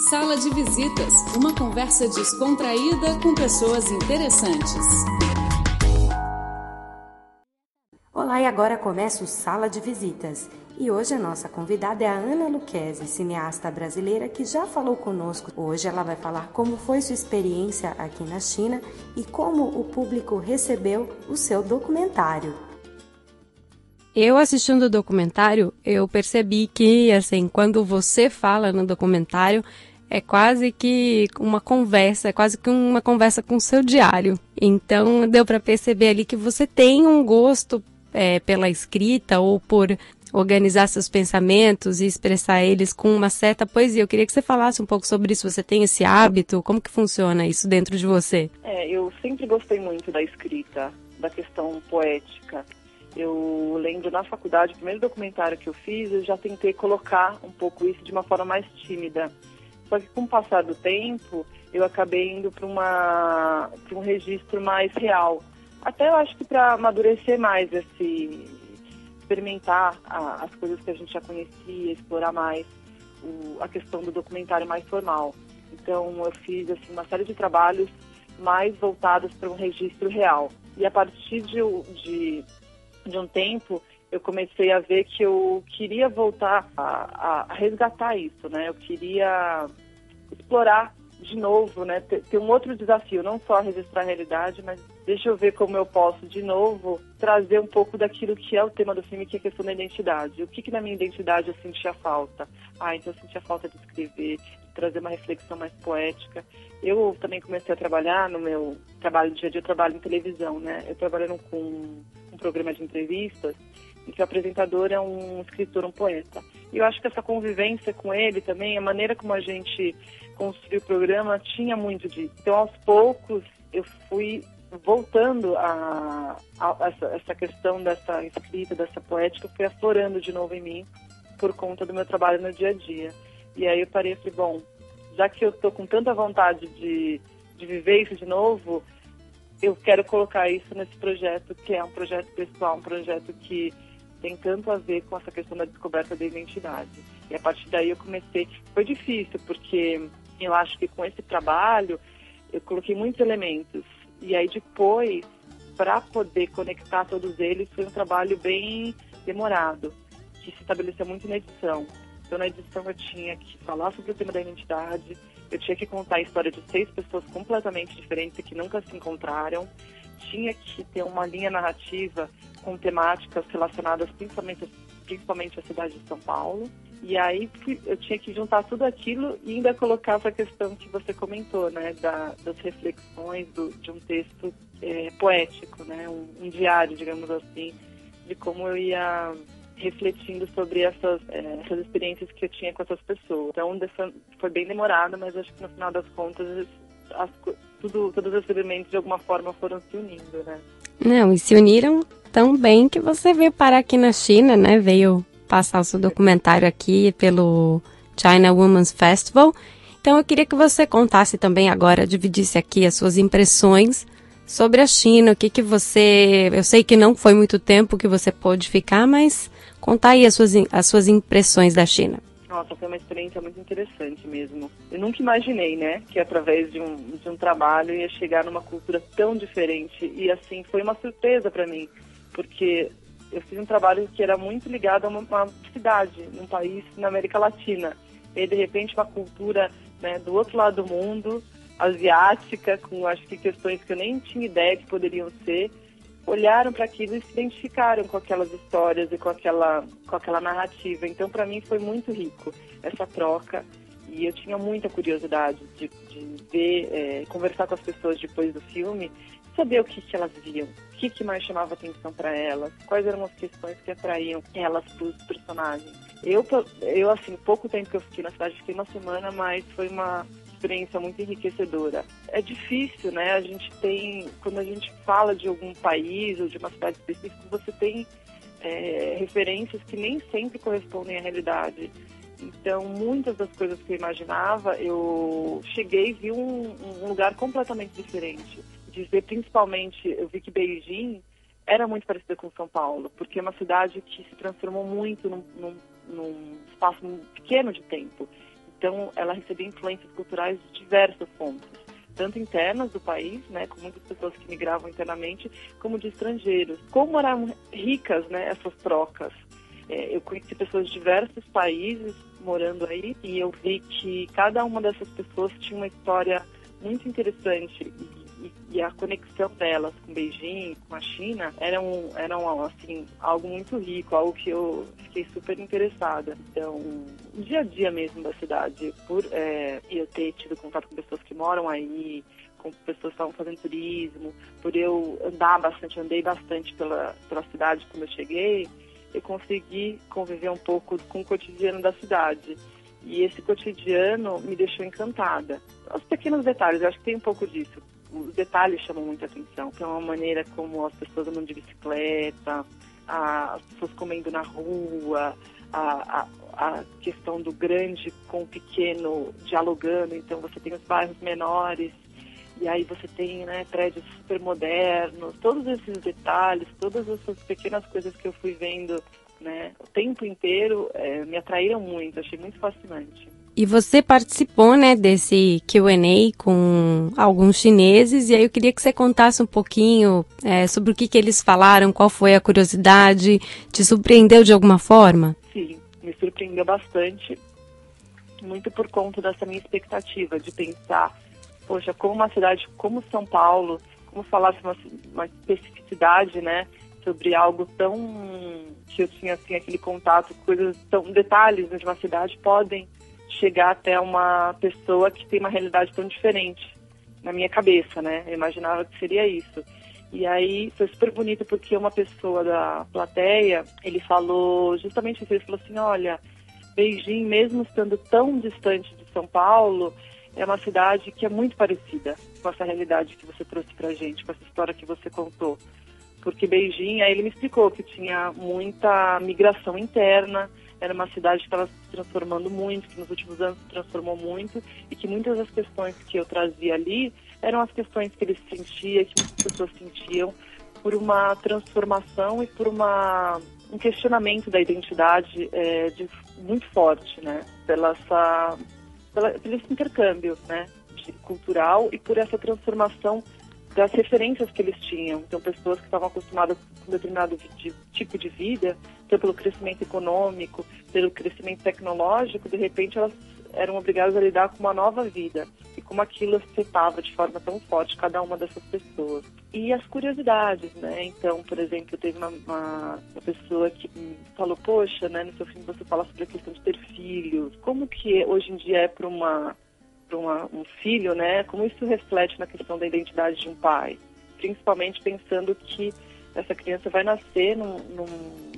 Sala de Visitas, uma conversa descontraída com pessoas interessantes. Olá, e agora começa o Sala de Visitas. E hoje a nossa convidada é a Ana Luquezzi, cineasta brasileira que já falou conosco. Hoje ela vai falar como foi sua experiência aqui na China e como o público recebeu o seu documentário. Eu assistindo o documentário, eu percebi que, assim, quando você fala no documentário, é quase que uma conversa, é quase que uma conversa com o seu diário. Então, deu para perceber ali que você tem um gosto é, pela escrita ou por organizar seus pensamentos e expressar eles com uma certa poesia. Eu queria que você falasse um pouco sobre isso. Você tem esse hábito? Como que funciona isso dentro de você? É, eu sempre gostei muito da escrita, da questão poética. Eu lembro na faculdade, o primeiro documentário que eu fiz, eu já tentei colocar um pouco isso de uma forma mais tímida. Só que com o passar do tempo, eu acabei indo para um registro mais real. Até eu acho que para amadurecer mais esse experimentar a, as coisas que a gente já conhecia, explorar mais o, a questão do documentário mais formal. Então eu fiz assim uma série de trabalhos mais voltados para um registro real. E a partir de, de de um tempo, eu comecei a ver que eu queria voltar a, a resgatar isso, né? Eu queria explorar de novo, né? Ter, ter, um outro desafio, não só registrar a realidade, mas deixa eu ver como eu posso de novo trazer um pouco daquilo que é o tema do filme, que é a questão da identidade. O que, que na minha identidade eu sentia falta? Ah, então eu sentia falta de escrever, de trazer uma reflexão mais poética. Eu também comecei a trabalhar no meu trabalho dia a dia, eu trabalho em televisão, né? Eu trabalhando com programa de entrevistas em que o apresentador é um escritor, um poeta. E eu acho que essa convivência com ele também, a maneira como a gente construiu o programa, tinha muito disso. Então, aos poucos, eu fui voltando a, a, essa, essa, questão dessa escrita, dessa poética, foi aflorando de novo em mim por conta do meu trabalho no dia a dia. E aí eu parei e falei, bom, já que eu estou com tanta vontade de, de viver isso de novo, eu quero colocar isso nesse projeto, que é um projeto pessoal, um projeto que tem tanto a ver com essa questão da descoberta da identidade. E a partir daí eu comecei. Foi difícil, porque eu acho que com esse trabalho eu coloquei muitos elementos. E aí depois, para poder conectar todos eles, foi um trabalho bem demorado, que se estabeleceu muito na edição. Então, na edição, eu tinha que falar sobre o tema da identidade, eu tinha que contar a história de seis pessoas completamente diferentes que nunca se encontraram. Tinha que ter uma linha narrativa com temáticas relacionadas principalmente, principalmente à cidade de São Paulo. E aí eu tinha que juntar tudo aquilo e ainda colocar essa questão que você comentou, né, da, das reflexões do, de um texto é, poético, né, um, um diário, digamos assim, de como eu ia refletindo sobre essas, é, essas experiências que eu tinha com essas pessoas. Então, dessa, foi bem demorado, mas acho que no final das contas, as, tudo, todos os elementos de alguma forma foram se unindo, né? Não, e se uniram tão bem que você veio parar aqui na China, né? Veio passar o seu documentário aqui pelo China Women's Festival. Então eu queria que você contasse também agora, dividisse aqui as suas impressões sobre a China, o que que você, eu sei que não foi muito tempo que você pôde ficar, mas Contar aí as suas, as suas impressões da China. Nossa, foi uma experiência muito interessante mesmo. Eu nunca imaginei, né, que através de um, de um trabalho ia chegar numa cultura tão diferente. E assim, foi uma surpresa para mim, porque eu fiz um trabalho que era muito ligado a uma, uma cidade, num país na América Latina. E de repente uma cultura né, do outro lado do mundo, asiática, com acho que questões que eu nem tinha ideia que poderiam ser olharam para aquilo e se identificaram com aquelas histórias e com aquela, com aquela narrativa. Então, para mim, foi muito rico essa troca e eu tinha muita curiosidade de, de ver, é, conversar com as pessoas depois do filme, saber o que, que elas viam, o que, que mais chamava atenção para elas, quais eram as questões que atraíam elas para os personagens. Eu, eu, assim, pouco tempo que eu fiquei na cidade, fiquei uma semana, mas foi uma experiência muito enriquecedora. É difícil, né? A gente tem, quando a gente fala de algum país ou de uma cidade específica, você tem é, referências que nem sempre correspondem à realidade. Então, muitas das coisas que eu imaginava, eu cheguei e vi um, um lugar completamente diferente. Dizer, principalmente, eu vi que Beijing era muito parecida com São Paulo, porque é uma cidade que se transformou muito num, num, num espaço pequeno de tempo. Então, ela recebia influências culturais de diversas fontes, tanto internas do país, né, com muitas pessoas que migravam internamente, como de estrangeiros. Como eram ricas, né, essas trocas. É, eu conheci pessoas de diversos países morando aí e eu vi que cada uma dessas pessoas tinha uma história muito interessante e, a conexão delas com Beijing, com a China, eram, eram assim, algo muito rico, algo que eu fiquei super interessada. Então, no dia a dia mesmo da cidade, por é, eu ter tido contato com pessoas que moram aí, com pessoas que estavam fazendo turismo, por eu andar bastante, andei bastante pela, pela cidade quando eu cheguei, eu consegui conviver um pouco com o cotidiano da cidade. E esse cotidiano me deixou encantada. Os pequenos detalhes, eu acho que tem um pouco disso. Os detalhes chamam muita atenção. Tem uma maneira como as pessoas andam de bicicleta, a, as pessoas comendo na rua, a, a, a, questão do grande com o pequeno dialogando. Então você tem os bairros menores e aí você tem né, prédios super modernos. Todos esses detalhes, todas essas pequenas coisas que eu fui vendo né, o tempo inteiro é, me atraíram muito, achei muito fascinante. E você participou, né, desse Q&A com alguns chineses, e aí eu queria que você contasse um pouquinho é, sobre o que, que eles falaram, qual foi a curiosidade, te surpreendeu de alguma forma? Sim, me surpreendeu bastante, muito por conta dessa minha expectativa de pensar, poxa, como uma cidade como São Paulo, como falasse uma, uma especificidade, né, sobre algo tão que eu tinha assim aquele contato, coisas tão detalhes de uma cidade podem chegar até uma pessoa que tem uma realidade tão diferente na minha cabeça, né? Eu imaginava que seria isso. E aí foi super bonito porque uma pessoa da plateia, ele falou justamente isso, ele falou assim, olha, Beijing, mesmo estando tão distante de São Paulo, é uma cidade que é muito parecida com essa realidade que você trouxe pra gente, com essa história que você contou porque Beijing, aí ele me explicou que tinha muita migração interna, era uma cidade que estava se transformando muito, que nos últimos anos se transformou muito, e que muitas das questões que eu trazia ali eram as questões que ele sentia, que muitas pessoas sentiam, por uma transformação e por uma, um questionamento da identidade é, de, muito forte, né? Pela essa, pela, pelo esse intercâmbio, né? De, cultural e por essa transformação das referências que eles tinham. Então, pessoas que estavam acostumadas com um determinado de, tipo de vida, então, pelo crescimento econômico, pelo crescimento tecnológico, de repente elas eram obrigadas a lidar com uma nova vida e como aquilo afetava de forma tão forte cada uma dessas pessoas. E as curiosidades, né? Então, por exemplo, teve uma, uma, pessoa que falou, poxa, né, no seu filme você fala sobre a questão de ter filhos. Como que hoje em dia é para uma para um filho, né? Como isso reflete na questão da identidade de um pai, principalmente pensando que essa criança vai nascer num, num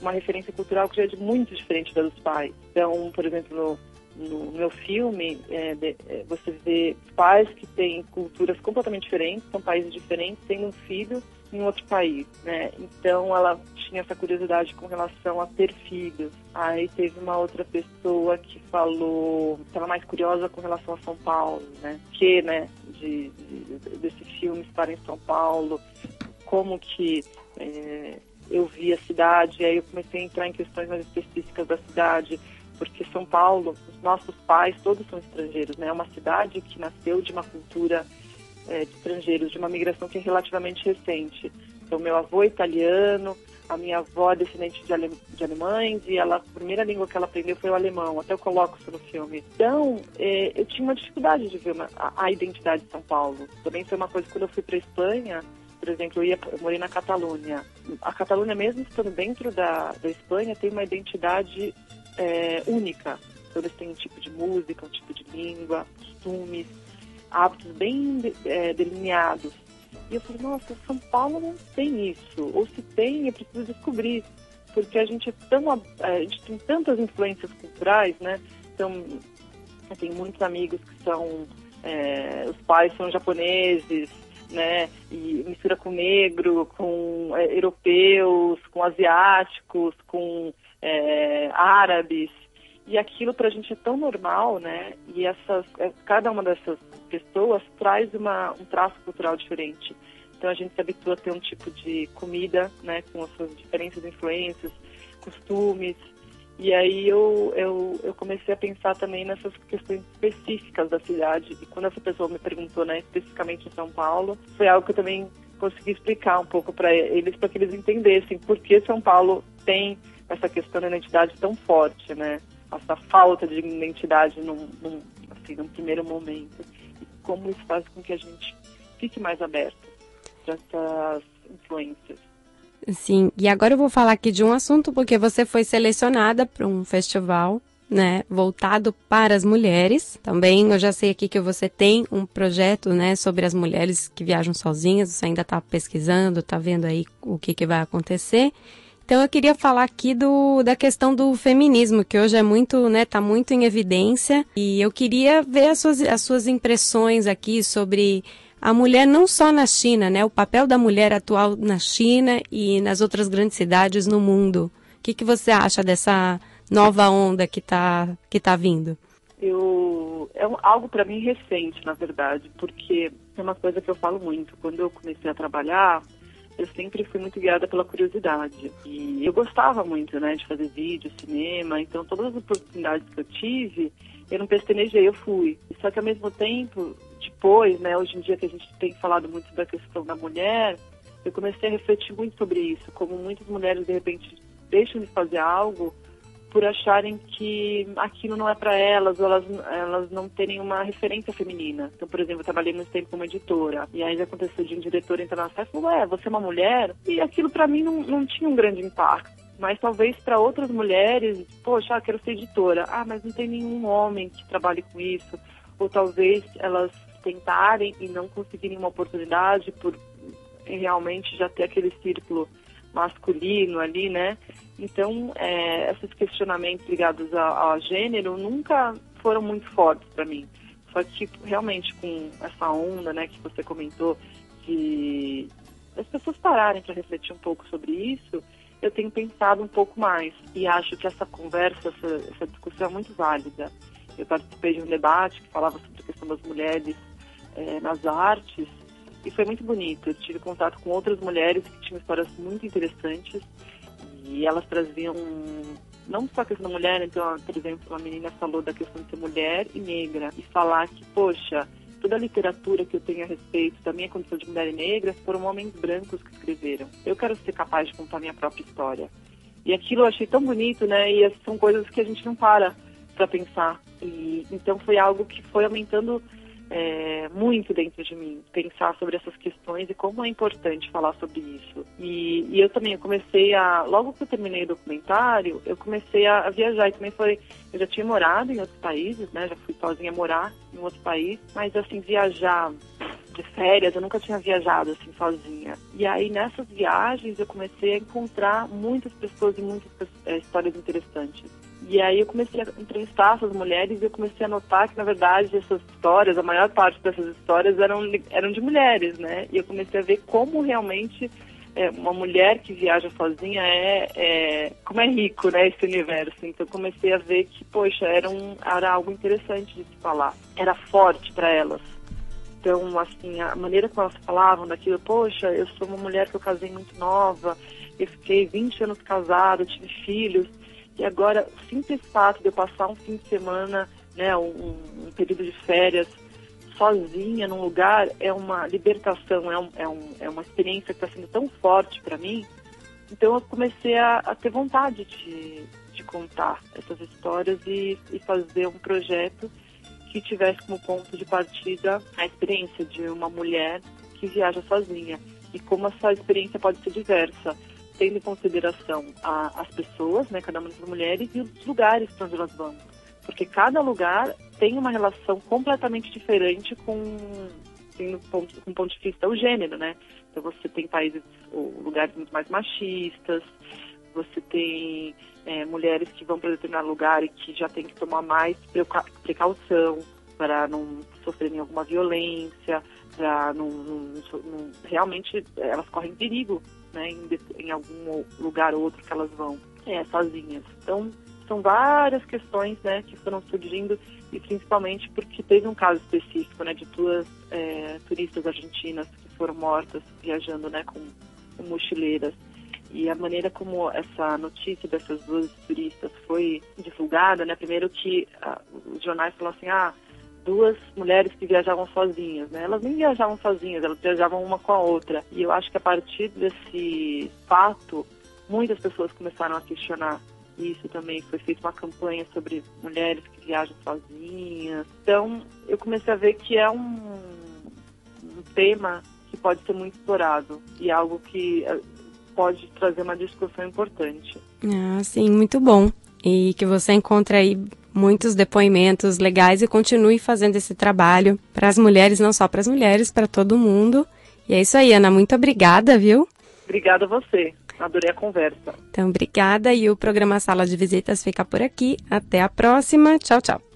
uma referência cultural que já é muito diferente da dos pais. Então, por exemplo, no, no meu filme, é, de, é, você vê pais que têm culturas completamente diferentes, são países diferentes, tendo um filho em outro país, né? Então ela tinha essa curiosidade com relação a ter filhos. Aí teve uma outra pessoa que falou, estava mais curiosa com relação a São Paulo, né? Que, né, de, de desse filme estar em São Paulo, como que é, eu vi a cidade, aí eu comecei a entrar em questões mais específicas da cidade, porque São Paulo, os nossos pais todos são estrangeiros, né? É uma cidade que nasceu de uma cultura é, de estrangeiros, de uma migração que é relativamente recente. Então, meu avô é italiano, a minha avó é descendente de, ale, de alemães e ela, a primeira língua que ela aprendeu foi o alemão. Até eu coloco isso no filme. Então, é, eu tinha uma dificuldade de ver uma, a, a, identidade de São Paulo. Também foi uma coisa quando eu fui para Espanha. Por exemplo, eu, ia, eu morei na Catalunha. A Catalunha, mesmo estando dentro da, da Espanha, tem uma identidade é, única. Então, eles têm um tipo de música, um tipo de língua, costumes hábitos bem é, delineados. E eu falei, nossa, São Paulo não tem isso. Ou se tem, eu preciso descobrir. Porque a gente é tão. A gente tem tantas influências culturais, né? Então, eu tenho muitos amigos que são. É, os pais são japoneses, né? E mistura com negro, com é, europeus, com asiáticos, com é, árabes. E aquilo para a gente é tão normal, né? E essas, é, cada uma dessas pessoas traz uma, um traço cultural diferente. Então a gente se habitua a ter um tipo de comida, né, com as suas diferentes influências, costumes. E aí eu, eu, eu comecei a pensar também nessas questões específicas da cidade. E quando essa pessoa me perguntou, né, especificamente em São Paulo, foi algo que eu também consegui explicar um pouco para eles, para que eles entendessem por que São Paulo tem essa questão da identidade tão forte, né? Essa falta de identidade num, num, assim, num primeiro momento. E como isso faz com que a gente fique mais aberto para essas influências. Sim, e agora eu vou falar aqui de um assunto porque você foi selecionada para um festival, né, voltado para as mulheres. Também eu já sei aqui que você tem um projeto, né, sobre as mulheres que viajam sozinhas. Você ainda está pesquisando, está vendo aí o que, que vai acontecer. Então eu queria falar aqui do, da questão do feminismo, que hoje é muito, né, tá muito em evidência. E eu queria ver as suas, as suas impressões aqui sobre a mulher não só na China, né? O papel da mulher atual na China e nas outras grandes cidades no mundo. O que, que você acha dessa nova onda que está que tá vindo? Eu, é algo para mim recente, na verdade, porque é uma coisa que eu falo muito. Quando eu comecei a trabalhar, eu sempre fui muito guiada pela curiosidade. E eu gostava muito, né, de fazer vídeo, cinema. Então, todas as oportunidades que eu tive, eu não pestanejei, eu fui. Só que, ao mesmo tempo, depois, né, hoje em dia que a gente tem falado muito da questão da mulher, eu comecei a refletir muito sobre isso, como muitas mulheres de repente deixam de fazer algo por acharem que aquilo não é para elas, ou elas, elas não terem uma referência feminina. Então, por exemplo, eu trabalhei muito tempo como editora, e aí já aconteceu de um diretor entrar na sala e falou, ué, você é uma mulher? E aquilo para mim não, não tinha um grande impacto. Mas talvez para outras mulheres, poxa, ah, quero ser editora. Ah, mas não tem nenhum homem que trabalhe com isso. Ou talvez elas tentarem e não conseguirem uma oportunidade por realmente já ter aquele círculo masculino ali, né? Então, é, esses questionamentos ligados ao, ao, gênero nunca foram muito fortes para mim. Só que, realmente, com essa onda, né, que você comentou, de as pessoas pararem para refletir um pouco sobre isso, eu tenho pensado um pouco mais. E acho que essa conversa, essa, essa discussão é muito válida. Eu participei de um debate que falava sobre a questão das mulheres é, nas artes e foi muito bonito. Eu tive contato com outras mulheres que tinham histórias muito interessantes e elas traziam não só a questão da mulher, então, por exemplo, uma menina falou da questão de ser mulher e negra e falar que, poxa, toda a literatura que eu tenho a respeito da minha condição de mulher e negra foram homens brancos que escreveram. Eu quero ser capaz de contar minha própria história. E aquilo eu achei tão bonito, né? E são coisas que a gente não para para pensar. E então foi algo que foi aumentando é, muito dentro de mim, pensar sobre essas questões e como é importante falar sobre isso. E, e eu também comecei a, logo que eu terminei o documentário, eu comecei a, a, viajar e também foi, eu já tinha morado em outros países, né, já fui sozinha morar em outro país, mas assim, viajar de férias, eu nunca tinha viajado assim sozinha. E aí nessas viagens eu comecei a encontrar muitas pessoas e muitas é, histórias interessantes. E aí eu comecei a entrevistar essas mulheres e eu comecei a notar que, na verdade, essas histórias, a maior parte dessas histórias eram, eram de mulheres, né? E eu comecei a ver como realmente é, uma mulher que viaja sozinha é, é, como é rico, né, esse universo. Então comecei a ver que, poxa, era, um, era algo interessante de se falar. Era forte para elas. Então, assim, a maneira como elas falavam daquilo, poxa, eu sou uma mulher que eu casei muito nova, eu fiquei 20 anos casada, tive filhos, e agora, o simples fato de eu passar um fim de semana, né, um, um período de férias, sozinha num lugar, é uma libertação, é, um, é, um, é uma experiência que está sendo tão forte para mim. Então eu comecei a, a ter vontade de, de contar essas histórias e, e fazer um projeto que tivesse como ponto de partida a experiência de uma mulher que viaja sozinha e como essa experiência pode ser diversa tendo em consideração a, as pessoas, né, cada uma das mulheres, e os lugares para onde elas vão. Porque cada lugar tem uma relação completamente diferente com, assim, ponto, com ponto de vista o gênero, né? Então você tem países ou lugares muito mais machistas, você tem é, mulheres que vão para determinado lugar e que já tem que tomar mais precaução para não sofrerem alguma violência, para não, não, não, realmente elas correm perigo né, em, em algum lugar ou outro que elas vão é, sozinhas. Então, são várias questões né, que foram surgindo e principalmente porque teve um caso específico né, de duas é, turistas argentinas que foram mortas viajando né, com, com mochileiras. E a maneira como essa notícia dessas duas turistas foi divulgada, né? Primeiro que ah, os jornais falaram assim, ah, duas mulheres que viajavam sozinhas, né? Elas nem viajavam sozinhas, elas viajavam uma com a outra. E eu acho que a partir desse fato, muitas pessoas começaram a questionar isso também. Foi feita uma campanha sobre mulheres que viajam sozinhas. Então, eu comecei a ver que é um, um tema que pode ser muito explorado e algo que eh, pode trazer uma discussão importante. Ah, sim, muito bom. E que você encontre aí muitos depoimentos legais e continue fazendo esse trabalho para as mulheres, não só para as mulheres, para todo mundo. E é isso aí, Ana. Muito obrigada, viu? Obrigada a você. Adorei a conversa. Então, obrigada. E o programa Sala de Visitas fica por aqui. Até a próxima. Tchau, tchau.